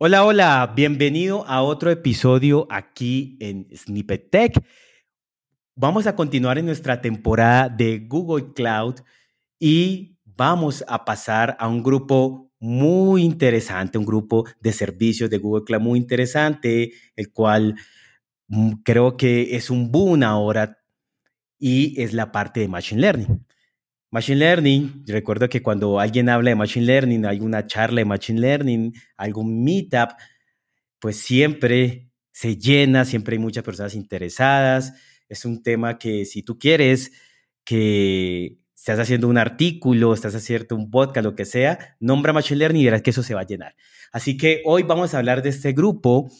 Hola, hola, bienvenido a otro episodio aquí en Snippet Tech. Vamos a continuar en nuestra temporada de Google Cloud y vamos a pasar a un grupo muy interesante, un grupo de servicios de Google Cloud muy interesante, el cual mm, creo que es un boom ahora y es la parte de Machine Learning. Machine Learning, recuerdo que cuando alguien habla de Machine Learning, hay una charla de Machine Learning, algún meetup, pues siempre se llena, siempre hay muchas personas interesadas. Es un tema que si tú quieres que estás haciendo un artículo, estás haciendo un podcast, lo que sea, nombra Machine Learning y verás que eso se va a llenar. Así que hoy vamos a hablar de este grupo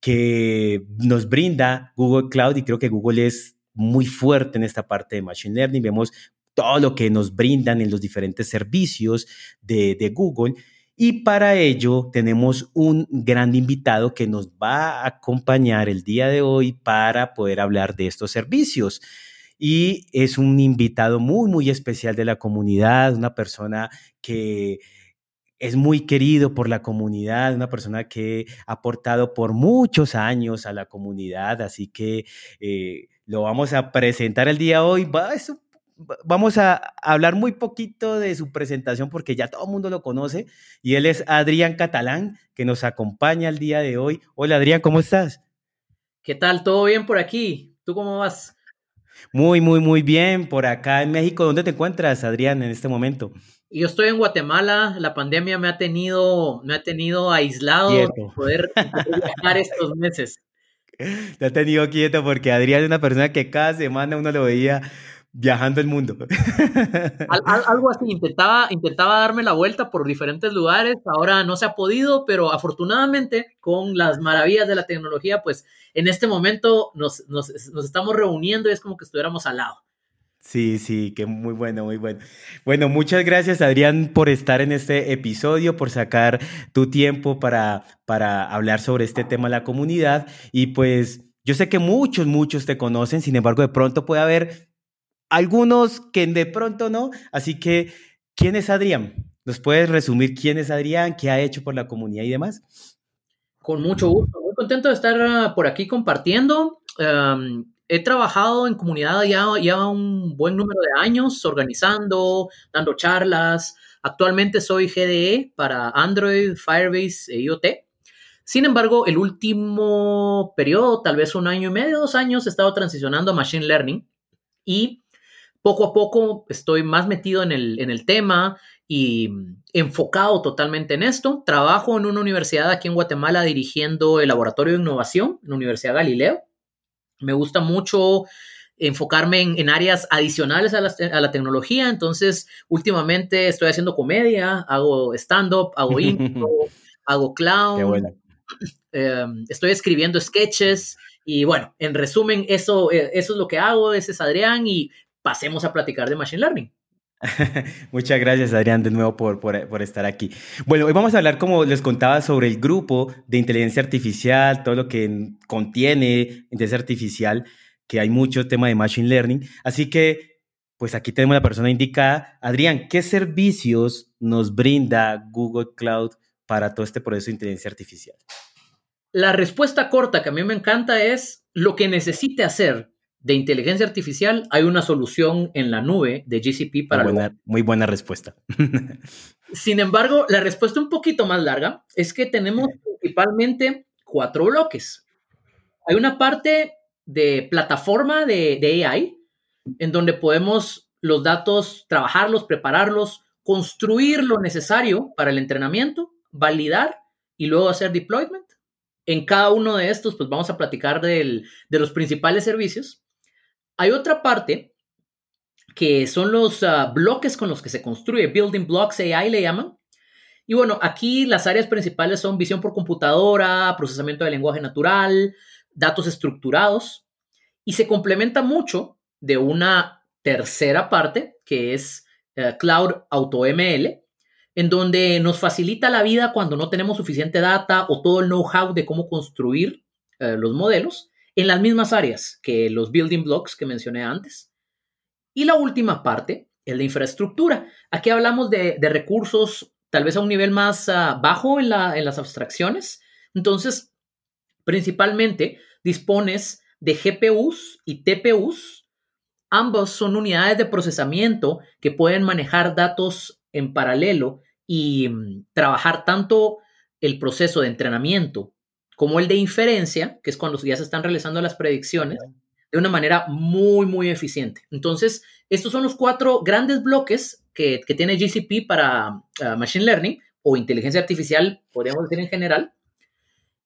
que nos brinda Google Cloud y creo que Google es muy fuerte en esta parte de Machine Learning. Vemos todo lo que nos brindan en los diferentes servicios de, Google. Y para ello tenemos un gran invitado que nos va a acompañar el día de hoy para poder hablar de estos servicios. Y es un invitado muy, muy especial de la comunidad, una persona que es muy querido por la comunidad, una persona que ha aportado por muchos años a la comunidad, así que eh, lo vamos a presentar el día de hoy. Va, es un vamos a hablar muy poquito de su presentación porque ya todo el mundo lo conoce y él es Adrián Catalán que nos acompaña el día de hoy. Hola Adrián, ¿cómo estás? ¿Qué tal? ¿Todo bien por aquí? ¿Tú cómo vas? Muy, muy, muy bien. Por acá en México, ¿dónde te encuentras, Adrián, en este momento? Yo estoy en Guatemala. La pandemia me ha tenido, me ha tenido aislado de poder viajar estos meses. Te ha tenido quieto porque Adrián es una persona que cada semana uno lo veía viajando el mundo. algo así, intentaba, intentaba darme la vuelta por diferentes lugares, ahora no se ha podido, pero afortunadamente con las maravillas de la tecnología, pues en este momento nos, nos, nos estamos reuniendo y es como que estuviéramos al lado. Sí, sí, que muy bueno, muy bueno. Bueno, muchas gracias Adrián por estar en este episodio, por sacar tu tiempo para, para hablar sobre este tema de la comunidad. Y pues yo sé que muchos, muchos te conocen, sin embargo, de pronto puede haber algunos que de pronto no. Así que, ¿quién es Adrián? ¿Nos puedes resumir quién es Adrián, qué ha hecho por la comunidad y demás? Con mucho gusto, muy contento de estar ah, por aquí compartiendo. he trabajado en comunidad ya, ya un buen número de años, organizando, dando charlas. Actualmente soy GDE para Android, Firebase e IoT. Sin embargo, el último periodo, tal vez un año y medio, dos años, he estado transicionando a Machine Learning y poco a poco estoy más metido en el, en el tema y enfocado totalmente en esto. Trabajo en una universidad aquí en Guatemala dirigiendo el laboratorio de innovación en la Universidad Galileo. Me gusta mucho enfocarme en, áreas adicionales a la, tecnología. Entonces, últimamente estoy haciendo comedia, hago stand-up, hago intro, hago clown. Em, estoy escribiendo sketches y bueno, en resumen, eso, eh, eso es lo que hago, ese es Adrián y pasemos a platicar de Machine Learning. Muchas gracias, Adrián, de nuevo por, por, estar aquí. Bueno, hoy vamos a hablar, como les contaba, sobre el grupo de inteligencia artificial, todo lo que contiene inteligencia artificial, que hay mucho tema de Machine Learning. Así que, pues aquí tenemos la persona indicada. Adrián, ¿qué servicios nos brinda Google Cloud para todo este proceso de inteligencia artificial? La respuesta corta que a mí me encanta es lo que necesite hacer de inteligencia artificial, hay una solución en la nube de GCP para... Muy buena, muy buena respuesta. Sin embargo, la respuesta un poquito más larga es que tenemos principalmente cuatro bloques. Hay una parte de plataforma de, de AI, en donde podemos los datos, trabajarlos, prepararlos, construir lo necesario para el entrenamiento, validar y luego hacer deployment. En cada uno de estos, pues vamos a platicar de los principales servicios. Hay otra parte que son los ah, bloques con los que se construye, Building Blocks AI le llaman. Y bueno, aquí las áreas principales son visión por computadora, procesamiento de lenguaje natural, datos estructurados, y se complementa mucho de una tercera parte que es eh, Cloud AutoML, en donde nos facilita la vida cuando no tenemos suficiente data o todo el know-how de cómo construir eh, los modelos en las mismas áreas que los building blocks que mencioné antes. Y la última parte, el de infraestructura. Aquí hablamos de, recursos tal vez a un nivel más ah, bajo en, las abstracciones, Entonces, principalmente dispones de GPUs y TPUs. Ambos son unidades de procesamiento que pueden manejar datos en paralelo y mm, trabajar tanto el proceso de entrenamiento como el de inferencia, que es cuando ya se están realizando las predicciones, de una manera muy, muy eficiente. Entonces, estos son los cuatro grandes bloques que, tiene GCP para uh, Machine Learning o inteligencia artificial, podríamos decir en general,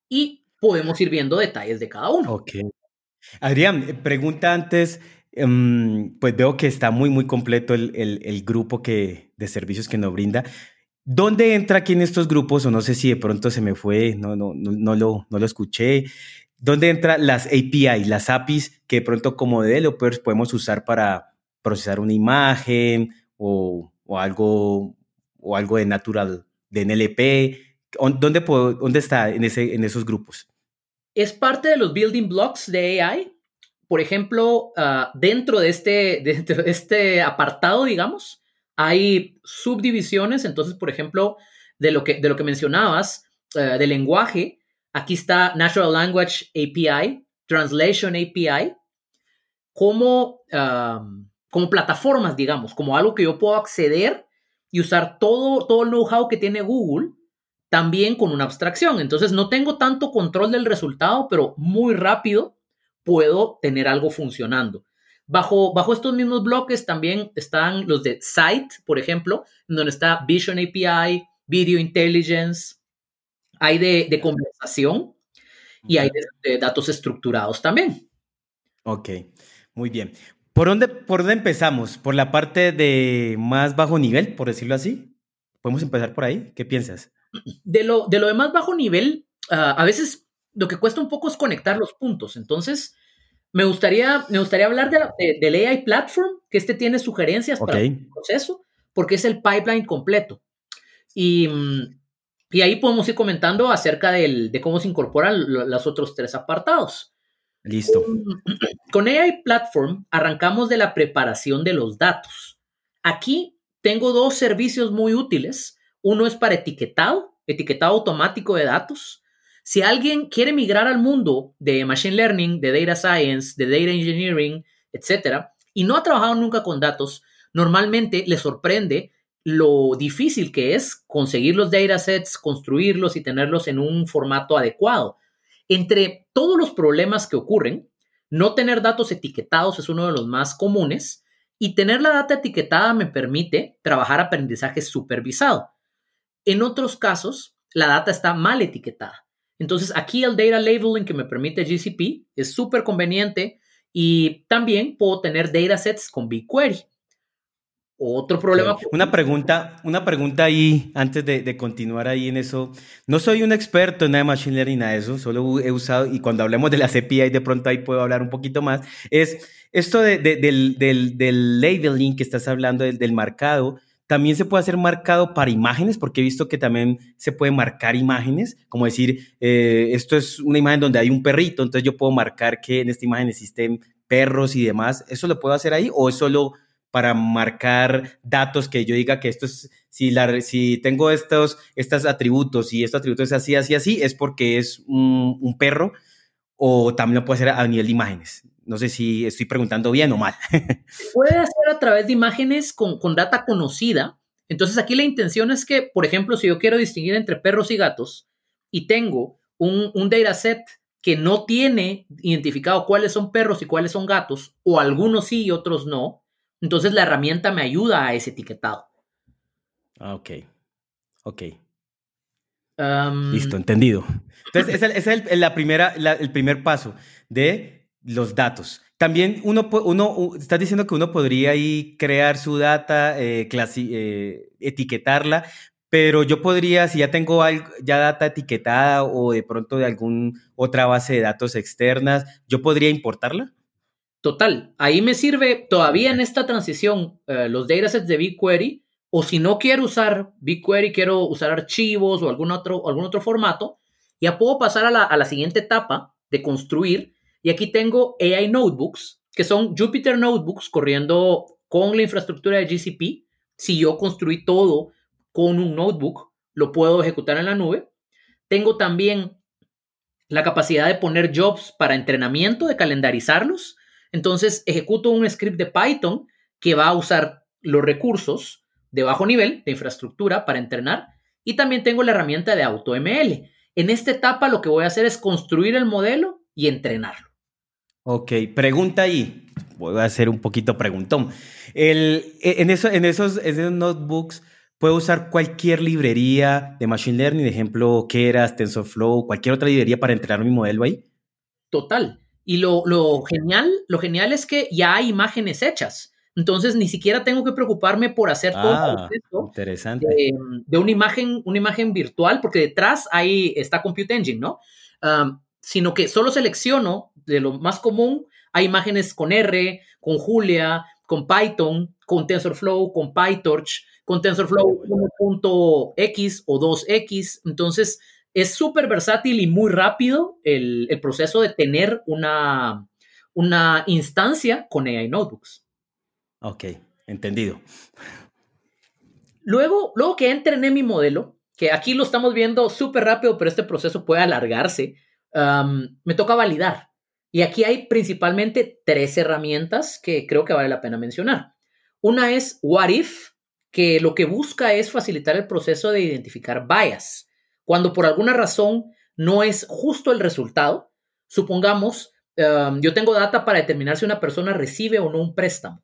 y podemos ir viendo detalles de cada uno. Ok. Adrián, eh, pregunta antes, em, pues veo que está muy, muy completo el, el, grupo que, de servicios que nos brinda. ¿Dónde entra aquí en estos grupos? O no sé si de pronto se me fue, no, no, no, no, lo, no lo escuché. ¿Dónde entran las APIs, las APIs que de pronto como developers podemos usar para procesar una imagen o, o algo, o algo de natural, de NLP? ¿Dónde, puedo, dónde está en, ese, en esos grupos? Es parte de los building blocks de AI. Por ejemplo, uh, dentro, de este, dentro de este apartado, digamos, hay subdivisiones, entonces, por ejemplo, de lo que, de lo que mencionabas, uh, del lenguaje, aquí está Natural Language API, Translation API, como, como plataformas, digamos, como algo que yo puedo acceder y usar todo, todo el know-how que tiene Google también con una abstracción. Entonces no tengo tanto control del resultado, pero muy rápido puedo tener algo funcionando. Bajo, bajo estos mismos bloques también están los de Site, por ejemplo, donde está Vision API, Video Intelligence, hay de, conversación y hay de, datos estructurados también. Ok, muy bien. ¿Por dónde, ¿Por dónde empezamos? ¿Por la parte de más bajo nivel, por decirlo así? ¿Podemos empezar por ahí? ¿Qué piensas? De lo de, lo de más bajo nivel, ah, a veces lo que cuesta un poco es conectar los puntos. Entonces, me gustaría, me gustaría hablar de del AI Platform, que este tiene sugerencias para el proceso, porque es el pipeline completo. Y, y ahí podemos ir comentando acerca del, de cómo se incorporan los otros tres apartados. Listo. Con AI Platform arrancamos de la preparación de los datos. Aquí tengo dos servicios muy útiles. Uno es para etiquetado, etiquetado automático de datos, si alguien quiere migrar al mundo de Machine Learning, de Data Science, de Data Engineering, etcétera, y no ha trabajado nunca con datos, normalmente le sorprende lo difícil que es conseguir los datasets, construirlos y tenerlos en un formato adecuado. Entre todos los problemas que ocurren, no tener datos etiquetados es uno de los más comunes y tener la data etiquetada me permite trabajar aprendizaje supervisado. En otros casos, la data está mal etiquetada. Entonces, aquí el data labeling que me permite GCP es súper conveniente y también puedo tener datasets con BigQuery. Otro problema. Una pregunta, una pregunta ahí, antes de, continuar ahí en eso. No soy un experto en nada de Machine Learning, nada de eso, solo he usado, y cuando hablemos de las API, de pronto ahí puedo hablar un poquito más, es esto del, del, labeling que estás hablando, del, del marcado. También se puede hacer marcado para imágenes, porque he visto que también se puede marcar imágenes, como decir, eh, esto es una imagen donde hay un perrito, entonces yo puedo marcar que en esta imagen existen perros y demás. ¿Eso lo puedo hacer ahí o es solo para marcar datos que yo diga que esto es, si, la, si tengo estos, estos atributos y estos atributos es así, así, así, es porque es un, un perro o también lo puedo hacer a nivel de imágenes? No sé si estoy preguntando bien o mal. Puede hacer a través de imágenes con, con data conocida. Entonces aquí la intención es que, por ejemplo, si yo quiero distinguir entre perros y gatos y tengo un, un dataset que no tiene identificado cuáles son perros y cuáles son gatos, o algunos sí y otros no, entonces la herramienta me ayuda a ese etiquetado. Ah, ok. Ok. Listo, entendido. Entonces, ese, es el, la primera, el primer paso de los datos. También uno, uno, estás diciendo que uno podría ahí crear su data, eh, eh, etiquetarla, pero yo podría, si ya tengo ya data etiquetada o de pronto de alguna otra base de datos externas, yo podría importarla. Total, ahí me sirve todavía en esta transición eh, los datasets de BigQuery, o si no quiero usar BigQuery, quiero usar archivos o algún otro, algún otro formato, ya puedo pasar a la, a la siguiente etapa de construir y aquí tengo AI Notebooks, que son Jupyter Notebooks corriendo con la infraestructura de GCP. Si yo construí todo con un notebook, lo puedo ejecutar en la nube. Tengo también la capacidad de poner jobs para entrenamiento, de calendarizarlos. Entonces ejecuto un script de Python que va a usar los recursos de bajo nivel de infraestructura para entrenar y también tengo la herramienta de AutoML. En esta etapa lo que voy a hacer es construir el modelo y entrenarlo. Ok, pregunta ahí. Voy a hacer un poquito preguntón. El, e, en, eso, en, esos, en esos notebooks puedo usar cualquier librería de Machine Learning, ejemplo, Keras, TensorFlow, cualquier otra librería para entrenar mi modelo ahí. Total. Y lo, lo, genial, lo genial es que ya hay imágenes hechas. Entonces ni siquiera tengo que preocuparme por hacer todo ah, interesante. De, de, una imagen, una imagen virtual, porque detrás ahí está Compute Engine, ¿no? Um, sino que solo selecciono de lo más común, hay imágenes con R, con Julia, con Python, con TensorFlow, con PyTorch, con TensorFlow 1.x o 2x. Entonces, es súper versátil y muy rápido el, el, proceso de tener una, una instancia con AI Notebooks. Ok, entendido. Luego, luego que entrené mi modelo, que aquí lo estamos viendo súper rápido, pero este proceso puede alargarse, um, me toca validar. Y aquí hay principalmente tres herramientas que creo que vale la pena mencionar. Una es What If, que lo que busca es facilitar el proceso de identificar bias. Cuando por alguna razón no es justo el resultado, supongamos, um, yo tengo data para determinar si una persona recibe o no un préstamo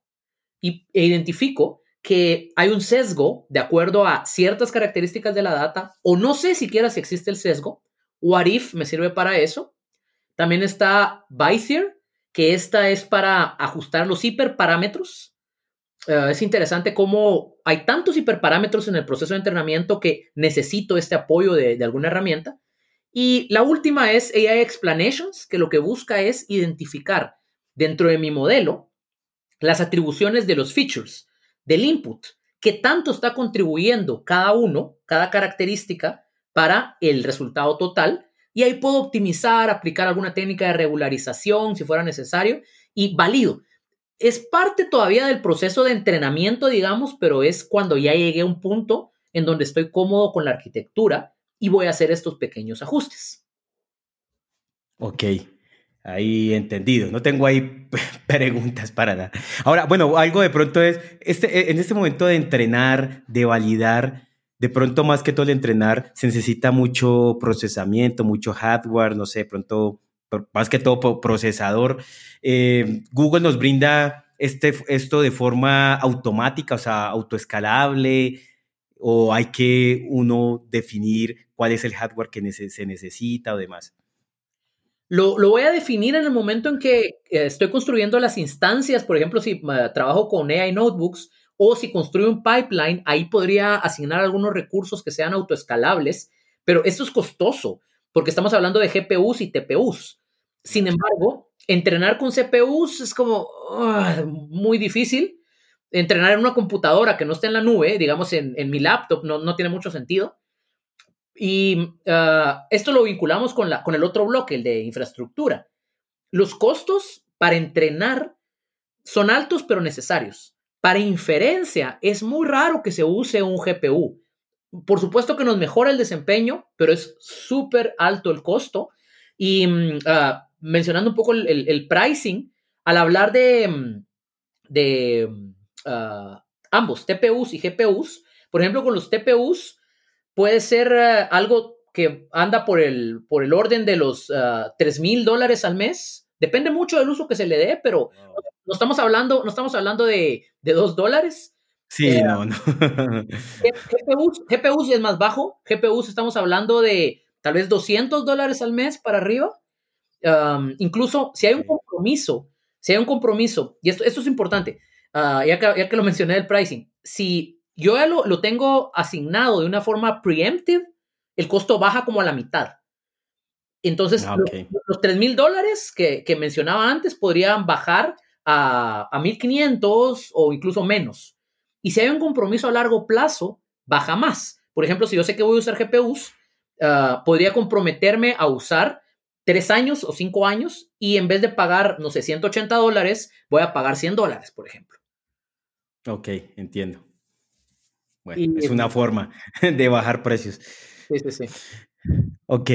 y, e identifico que hay un sesgo de acuerdo a ciertas características de la data o no sé siquiera si existe el sesgo. What if me sirve para eso. También está Vizier, que esta es para ajustar los hiperparámetros Uh, es interesante cómo hay tantos hiperparámetros en el proceso de entrenamiento que necesito este apoyo de, de, alguna herramienta. Y la última es AI Explanations, que lo que busca es identificar dentro de mi modelo las atribuciones de los features, del input, que tanto está contribuyendo cada uno, cada característica para el resultado total. Y ahí puedo optimizar, aplicar alguna técnica de regularización si fuera necesario y valido es parte todavía del proceso de entrenamiento, digamos, pero es cuando ya llegué a un punto en donde estoy cómodo con la arquitectura y voy a hacer estos pequeños ajustes. Ok, ahí entendido. No tengo ahí preguntas para nada. Ahora, bueno, algo de pronto es, este, en este momento de entrenar, de validar, de pronto más que todo el entrenar, se necesita mucho procesamiento, mucho hardware, no sé, de pronto más que todo procesador. Eh, Google nos brinda este, esto de forma automática, o sea, autoescalable, o hay que uno definir cuál es el hardware que se necesita o demás. Lo, lo, voy a definir en el momento en que eh, estoy construyendo las instancias, por ejemplo, si uh, trabajo con AI Notebooks o si construyo un pipeline, ahí podría asignar algunos recursos que sean autoescalables, pero esto es costoso porque estamos hablando de GPUs y TPUs. Sin embargo, entrenar con CPUs es como uh, muy difícil. Entrenar en una computadora que no esté en la nube, digamos en, en mi laptop, no, no, tiene mucho sentido. Y uh, esto lo vinculamos con, la, con el otro bloque, el de infraestructura. Los costos para entrenar son altos pero necesarios. Para inferencia es muy raro que se use un GPU. Por supuesto que nos mejora el desempeño, pero es súper alto el costo. Y uh, mencionando un poco el, pricing, al hablar de, mm, de uh, ambos, TPUs y GPUs, por ejemplo, con los TPUs puede ser uh, algo que anda por el, por el orden de los uh, ah, 3 mil dólares al mes. Depende mucho del uso que se le dé, pero no estamos hablando, no estamos hablando de, de 2 dólares. Sí, eh, no, no. GPUs, GPUs es más bajo. GPUs estamos hablando de tal vez 200 dólares al mes para arriba. Um, incluso si hay un compromiso, si hay un compromiso, y esto, esto es importante, uh, ya, que, ya, que, lo mencioné del pricing, si yo ya lo, lo, tengo asignado de una forma preemptive, el costo baja como a la mitad. Entonces, ah, okay. los, los 3 mil dólares que, que, mencionaba antes podrían bajar a, a 1500 o incluso menos. Y si hay un compromiso a largo plazo, baja más. Por ejemplo, si yo sé que voy a usar GPUs, uh, podría comprometerme a usar tres años o cinco años y en vez de pagar, no sé, 180 dólares, voy a pagar 100 dólares, por ejemplo. Ok, entiendo. Bueno, y, es una forma de bajar precios. Sí, sí, sí. Ok.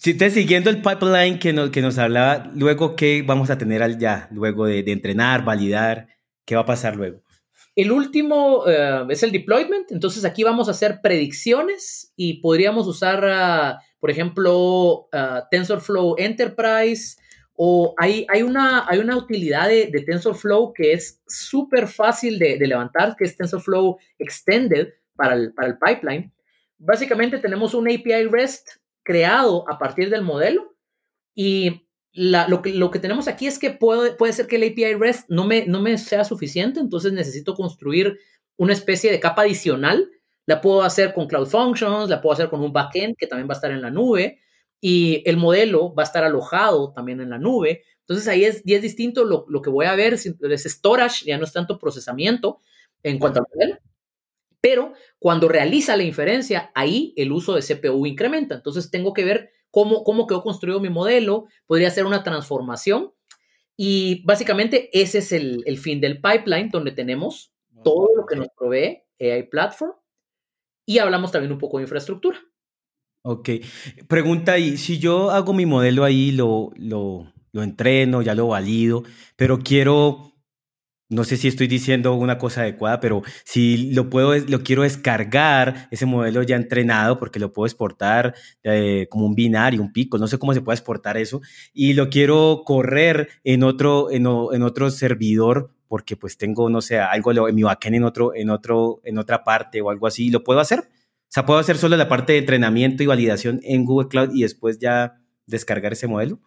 Te siguiendo el pipeline que nos, que nos hablaba, luego, ¿qué vamos a tener al ya? Luego de, de entrenar, validar, ¿qué va a pasar luego? El último eh, es el deployment. Entonces aquí vamos a hacer predicciones y podríamos usar, uh, por ejemplo, uh, TensorFlow Enterprise o hay, hay, una, hay una utilidad de, de TensorFlow que es súper fácil de, de, levantar, que es TensorFlow Extended para el, para el pipeline. Básicamente tenemos un API REST creado a partir del modelo y la, lo, que, lo, que, tenemos aquí es que puede, puede ser que el API REST no me, no me sea suficiente, entonces necesito construir una especie de capa adicional. La puedo hacer con Cloud Functions, la puedo hacer con un backend que también va a estar en la nube y el modelo va a estar alojado también en la nube. Entonces ahí es, y es distinto lo, lo que voy a ver, es storage, ya no es tanto procesamiento en cuanto al modelo. Pero cuando realiza la inferencia, ahí el uso de CPU incrementa. Entonces tengo que ver cómo, cómo quedó construido mi modelo, podría ser una transformación. Y básicamente ese es el, el fin del pipeline, donde tenemos todo lo que nos provee AI Platform y hablamos también un poco de infraestructura. Ok. Pregunta ahí, si yo hago mi modelo ahí, lo, lo, lo entreno, ya lo valido, pero quiero no sé si estoy diciendo una cosa adecuada, pero si lo puedo, lo quiero descargar, ese modelo ya entrenado, porque lo puedo exportar eh, como un binario, un pico, no sé cómo se puede exportar eso, y lo quiero correr en otro, en, otro servidor, porque pues tengo, no sé, algo en mi backend en otro, en otro, en otra parte o algo así, ¿lo puedo hacer? O sea, ¿puedo hacer solo la parte de entrenamiento y validación en Google Cloud y después ya descargar ese modelo?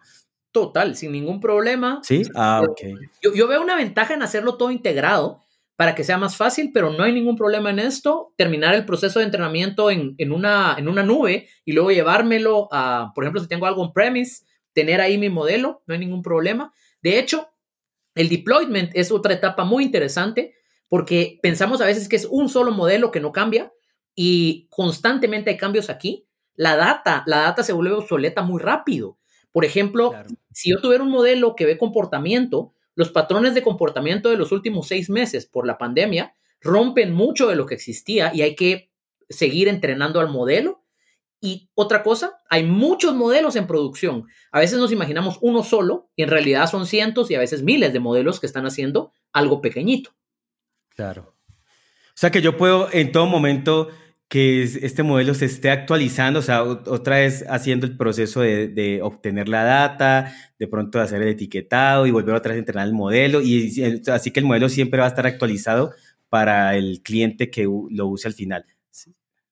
Total, sin ningún problema. Sí, ah, ok. Yo, yo, veo una ventaja en hacerlo todo integrado para que sea más fácil, pero no hay ningún problema en esto. Terminar el proceso de entrenamiento en, en, una, en una nube y luego llevármelo a, por ejemplo, si tengo algo on-premise, tener ahí mi modelo, no hay ningún problema. De hecho, el deployment es otra etapa muy interesante porque pensamos a veces que es un solo modelo que no cambia y constantemente hay cambios aquí. La data, la data se vuelve obsoleta muy rápido. Por ejemplo, claro. si yo tuviera un modelo que ve comportamiento, los patrones de comportamiento de los últimos seis meses por la pandemia rompen mucho de lo que existía y hay que seguir entrenando al modelo. Y otra cosa, hay muchos modelos en producción. A veces nos imaginamos uno solo y en realidad son cientos y a veces miles de modelos que están haciendo algo pequeñito. Claro. O sea que yo puedo en todo momento que este modelo se esté actualizando, o sea, otra vez haciendo el proceso de, obtener la data, de pronto hacer el etiquetado y volver otra vez a entrenar el modelo, y así que el modelo siempre va a estar actualizado para el cliente que lo use al final.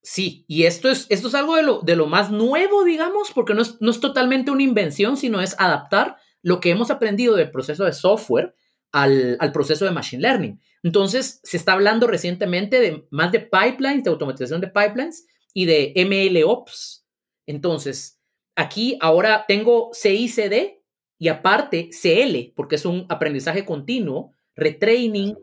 Sí, y esto es, esto es algo de lo, de lo más nuevo, digamos, porque no es, no es totalmente una invención, sino es adaptar lo que hemos aprendido del proceso de software al, al, proceso de Machine Learning. Entonces, se está hablando recientemente de más de pipelines, de automatización de pipelines y de MLOps. Entonces, aquí ahora tengo CICD y aparte CL, porque es un aprendizaje continuo, retraining,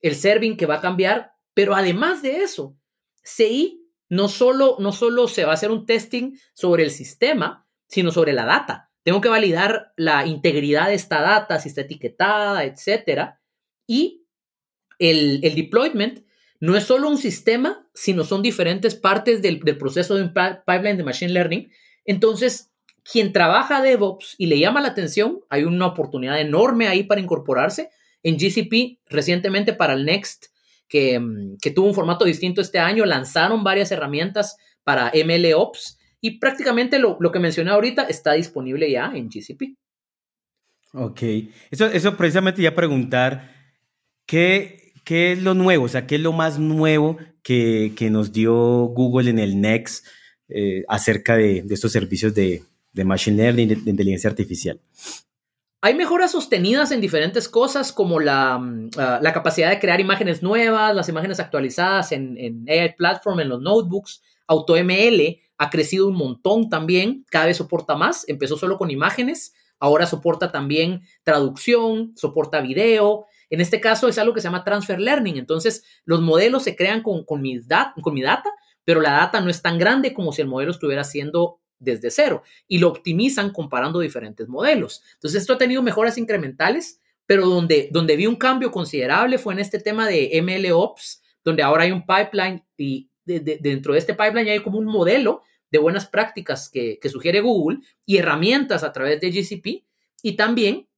el serving que va a cambiar, pero además de eso, CI no solo, no solo se va a hacer un testing sobre el sistema, sino sobre la data. Tengo que validar la integridad de esta data, si está etiquetada, etcétera. Y el, el deployment no es solo un sistema, sino son diferentes partes del, del proceso de un pipeline de Machine Learning. Entonces, quien trabaja DevOps y le llama la atención, hay una oportunidad enorme ahí para incorporarse. En GCP, recientemente para el Next, que, que tuvo un formato distinto este año, lanzaron varias herramientas para MLOps y prácticamente lo, lo, que mencioné ahorita está disponible ya en GCP. Ok, eso, eso precisamente ya preguntar, ¿qué, ¿qué es lo nuevo? O sea, ¿qué es lo más nuevo que, que nos dio Google en el Next eh, acerca de, de, estos servicios de, de Machine Learning, de, de, inteligencia artificial? Hay mejoras sostenidas en diferentes cosas como la, uh, la capacidad de crear imágenes nuevas, las imágenes actualizadas en, en AI Platform, en los notebooks, AutoML, ha crecido un montón también, cada vez soporta más, empezó solo con imágenes, ahora soporta también traducción, soporta video. En este caso es algo que se llama transfer learning, entonces los modelos se crean con, con, mi, dat con mi data, pero la data no es tan grande como si el modelo estuviera haciendo desde cero y lo optimizan comparando diferentes modelos. Entonces esto ha tenido mejoras incrementales, pero donde, donde vi un cambio considerable fue en este tema de MLOps, donde ahora hay un pipeline y de, de, dentro de este pipeline hay como un modelo de buenas prácticas que, sugiere Google y herramientas a través de GCP y también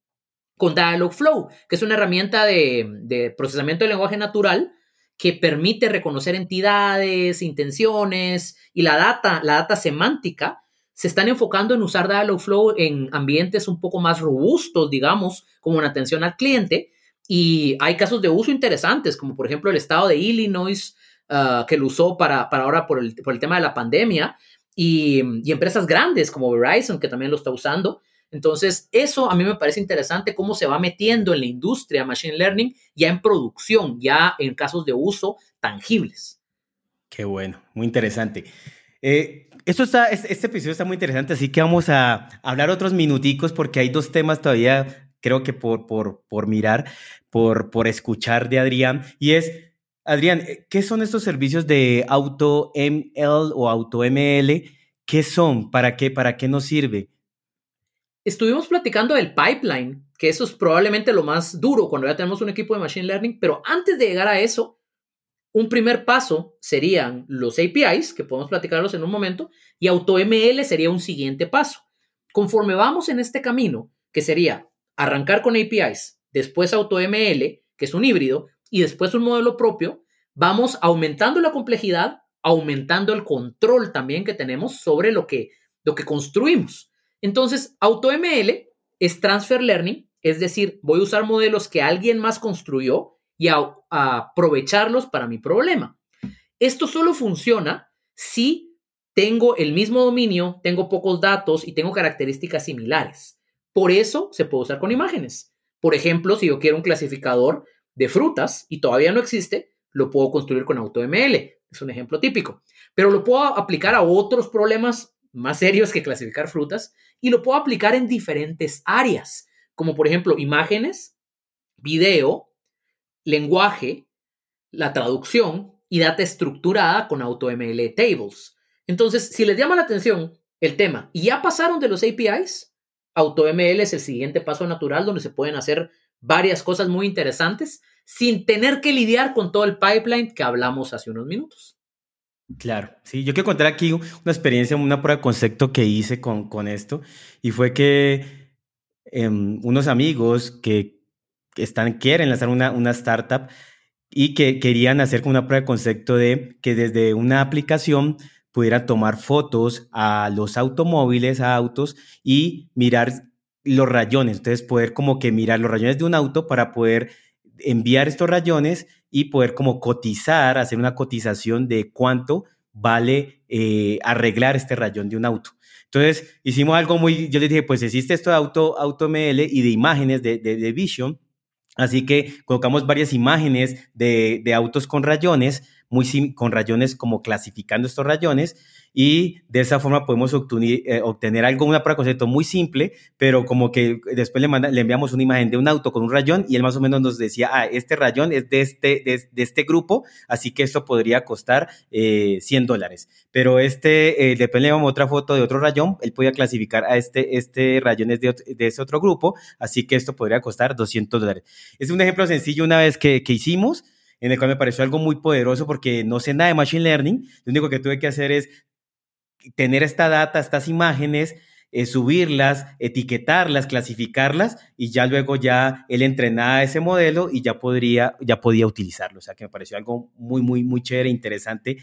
con Dialogflow, que es una herramienta de, procesamiento de lenguaje natural que permite reconocer entidades, intenciones y la data, la data semántica, se están enfocando en usar Dialogflow en ambientes un poco más robustos, digamos, como una atención al cliente. Y hay casos de uso interesantes, como por ejemplo el estado de Illinois, ah, que lo usó para, para ahora por el, por el, tema de la pandemia, y, empresas grandes como Verizon, que también lo está usando. Entonces, eso a mí me parece interesante, cómo se va metiendo en la industria Machine Learning ya en producción, ya en casos de uso tangibles. Qué bueno, muy interesante. Eh, esto está, este episodio está muy interesante, así que vamos a hablar otros minuticos porque hay dos temas todavía, creo que por, por, por mirar, por, por escuchar de Adrián, y es, Adrián, ¿qué son estos servicios de auto ML o auto ML? ¿Qué son? ¿Para qué? ¿Para qué nos sirve? Estuvimos platicando del pipeline, que eso es probablemente lo más duro cuando ya tenemos un equipo de Machine Learning, pero antes de llegar a eso, un primer paso serían los APIs, que podemos platicarlos en un momento, y AutoML sería un siguiente paso. Conforme vamos en este camino, que sería arrancar con APIs, después AutoML, que es un híbrido, y después un modelo propio, vamos aumentando la complejidad, aumentando el control también que tenemos sobre lo que, lo que construimos. Entonces, AutoML es Transfer Learning, es decir, voy a usar modelos que alguien más construyó y a, aprovecharlos para mi problema. Esto solo funciona si tengo el mismo dominio, tengo pocos datos y tengo características similares. Por eso se puede usar con imágenes. Por ejemplo, si yo quiero un clasificador de frutas y todavía no existe, lo puedo construir con AutoML. Es un ejemplo típico. Pero lo puedo aplicar a otros problemas más serios que clasificar frutas y lo puedo aplicar en diferentes áreas, como por ejemplo imágenes, video, lenguaje, la traducción y data estructurada con AutoML Tables. Entonces, si les llama la atención el tema y ya pasaron de los APIs, AutoML es el siguiente paso natural donde se pueden hacer varias cosas muy interesantes sin tener que lidiar con todo el pipeline que hablamos hace unos minutos. Claro, sí, yo quiero contar aquí una experiencia, una prueba de concepto que hice con, con esto y fue que em, unos amigos que están, quieren lanzar una, una startup y que querían hacer una prueba de concepto de que desde una aplicación pudiera tomar fotos a los automóviles, a autos y mirar los rayones. Entonces, poder como que mirar los rayones de un auto para poder enviar estos rayones y poder como cotizar, hacer una cotización de cuánto vale eh, arreglar este rayón de un auto. Entonces, hicimos algo muy, yo les dije, pues existe esto de auto, AutoML y de imágenes de, de, de Vision, Así que colocamos varias imágenes de, de autos con rayones, muy con rayones como clasificando estos rayones y de esa forma podemos obtener, eh, obtener algo, una prueba de concepto muy simple, pero como que después le, manda, le enviamos una imagen de un auto con un rayón y él más o menos nos decía, ah, este rayón es de este, de, este grupo, así que esto podría costar eh, 100 dólares. Pero este, eh, después le enviamos otra foto de otro rayón, él podía clasificar a este, este rayón es de, de ese otro grupo, así que esto podría costar 200 dólares. Es un ejemplo sencillo una vez que, que hicimos en el cual me pareció algo muy poderoso porque no sé nada de Machine Learning, lo único que tuve que hacer es tener esta data, estas imágenes, eh, subirlas, etiquetarlas, clasificarlas y ya luego ya él entrenaba ese modelo y ya, podría, ya podía utilizarlo. O sea que me pareció algo muy, muy, muy chévere, interesante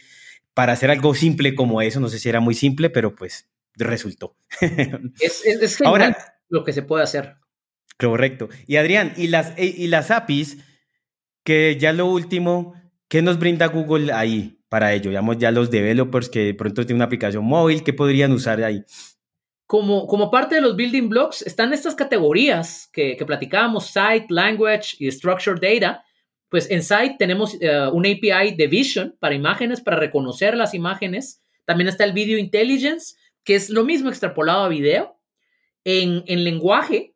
para hacer algo simple como eso. No sé si era muy simple, pero pues resultó. Es, es, Ahora, lo que se puede hacer. Correcto. Y Adrián, ¿y las, y las APIs? Que ya lo último, ¿qué nos brinda Google ahí? Para ello? Ya los developers que de pronto tienen una aplicación móvil, ¿qué podrían usar ahí? Como, como parte de los building blocks están estas categorías que, que platicábamos, Site, Language y Structured Data. Pues en Site tenemos eh, un API de Vision para imágenes, para reconocer las imágenes. También está el Video Intelligence, que es lo mismo extrapolado a video. En, en lenguaje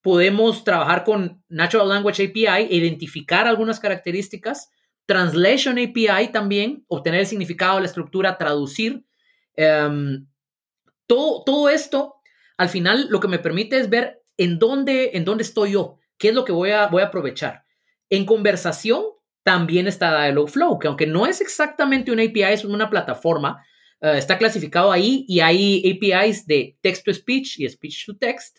podemos trabajar con Natural Language API e identificar algunas características Translation API también, obtener el significado, la estructura, traducir. Em, todo, todo esto, al final, lo que me permite es ver en dónde, en dónde estoy yo, qué es lo que voy a, voy a aprovechar. En conversación también está Dialogflow, que aunque no es exactamente una API, es una plataforma, eh, está clasificado ahí y hay APIs de text to speech y speech to text.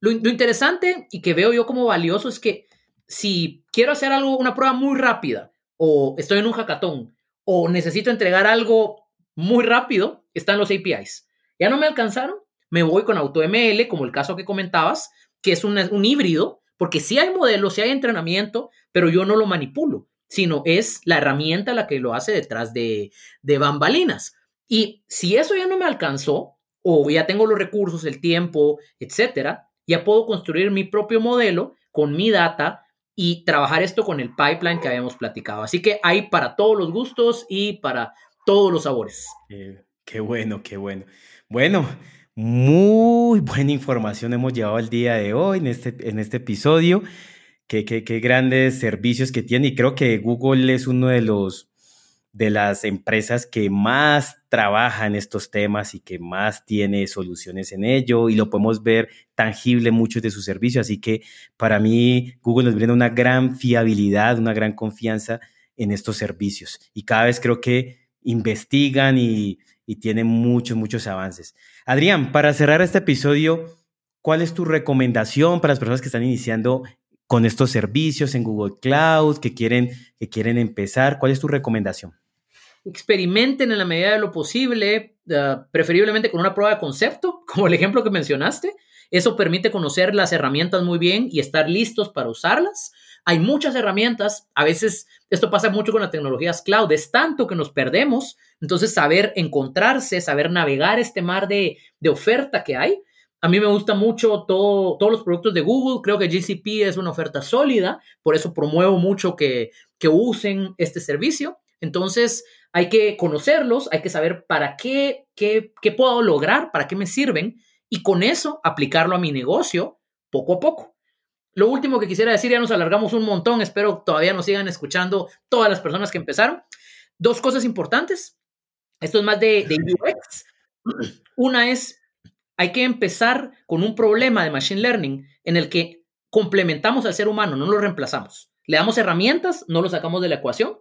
Lo, lo, interesante y que veo yo como valioso es que si quiero hacer algo, una prueba muy rápida, o estoy en un hackathon, o necesito entregar algo muy rápido, están los APIs. Ya no me alcanzaron, me voy con AutoML, como el caso que comentabas, que es un, un híbrido, porque sí hay modelos, sí hay entrenamiento, pero yo no lo manipulo, sino es la herramienta la que lo hace detrás de, de bambalinas. Y si eso ya no me alcanzó, o ya tengo los recursos, el tiempo, etcétera, ya puedo construir mi propio modelo con mi data y trabajar esto con el pipeline que habíamos platicado. Así que hay para todos los gustos y para todos los sabores. qué bueno, qué bueno. Bueno, muy buena información hemos llevado el día de hoy en este, en este episodio. Qué, qué, qué grandes servicios que tiene y creo que Google es uno de los de las empresas que más trabaja en estos temas y que más tiene soluciones en ello y lo podemos ver tangible muchos de sus servicios. Así que para mí Google nos brinda una gran fiabilidad, una gran confianza en estos servicios y cada vez creo que investigan y, y tienen muchos, muchos avances. Adrián, para cerrar este episodio, ¿cuál es tu recomendación para las personas que están iniciando con estos servicios en Google Cloud, que quieren, que quieren empezar? ¿Cuál es tu recomendación? Experimenten en la medida de lo posible, uh, preferiblemente con una prueba de concepto, como el ejemplo que mencionaste. Eso permite conocer las herramientas muy bien y estar listos para usarlas. Hay muchas herramientas, a veces esto pasa mucho con las tecnologías cloud, es tanto que nos perdemos, entonces saber encontrarse, saber navegar este mar de, de oferta que hay. A mí me gusta mucho todo, todos los productos de Google, creo que GCP es una oferta sólida, por eso promuevo mucho que, que usen este servicio. Entonces, hay que conocerlos, hay que saber para qué, qué, qué puedo lograr, para qué me sirven y con eso aplicarlo a mi negocio poco a poco. Lo último que quisiera decir, ya nos alargamos un montón, espero todavía nos sigan escuchando todas las personas que empezaron. Dos cosas importantes. Esto es más de, de UX. Una es, hay que empezar con un problema de Machine Learning en el que complementamos al ser humano, no lo reemplazamos. Le damos herramientas, no lo sacamos de la ecuación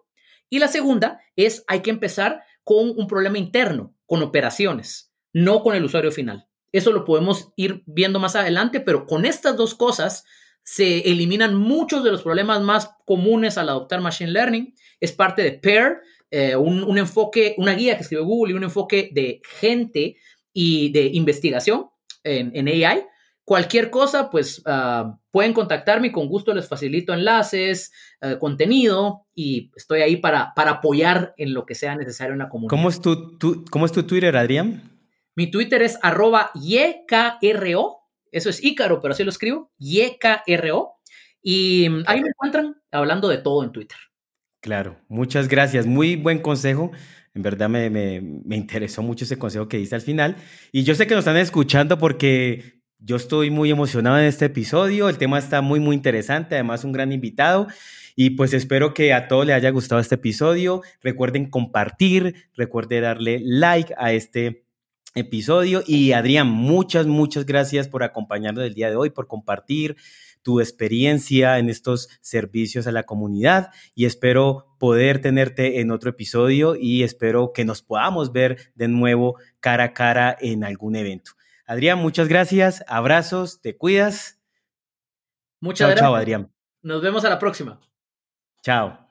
y la segunda es hay que empezar con un problema interno, con operaciones, no con el usuario final. Eso lo podemos ir viendo más adelante, pero con estas dos cosas se eliminan muchos de los problemas más comunes al adoptar Machine Learning. Es parte de PAIR, eh, un, enfoque, una guía que escribió Google y un enfoque de gente y de investigación en, en AI Cualquier cosa, pues uh, pueden contactarme y con gusto les facilito enlaces, uh, contenido y estoy ahí para, para apoyar en lo que sea necesario en la comunidad. ¿Cómo es tu, tu, ¿cómo es tu Twitter, Adrián? Mi Twitter es arroba YKRO, eso es Ícaro, pero así lo escribo, YKRO. Y ahí me encuentran hablando de todo en Twitter. Claro, muchas gracias. Muy buen consejo. En verdad me, me, me, interesó mucho ese consejo que diste al final. Y yo sé que nos están escuchando porque yo estoy muy emocionado en este episodio, el tema está muy, muy interesante, además un gran invitado. Y pues espero que a todos les haya gustado este episodio. Recuerden compartir, recuerden darle like a este episodio. Y Adrián, muchas, muchas gracias por acompañarnos el día de hoy, por compartir tu experiencia en estos servicios a la comunidad y espero poder tenerte en otro episodio y espero que nos podamos ver de nuevo cara a cara en algún evento. Adrián, muchas gracias. Abrazos, te cuidas. Muchas gracias. Chao, Adrián. Nos vemos a la próxima. Chao.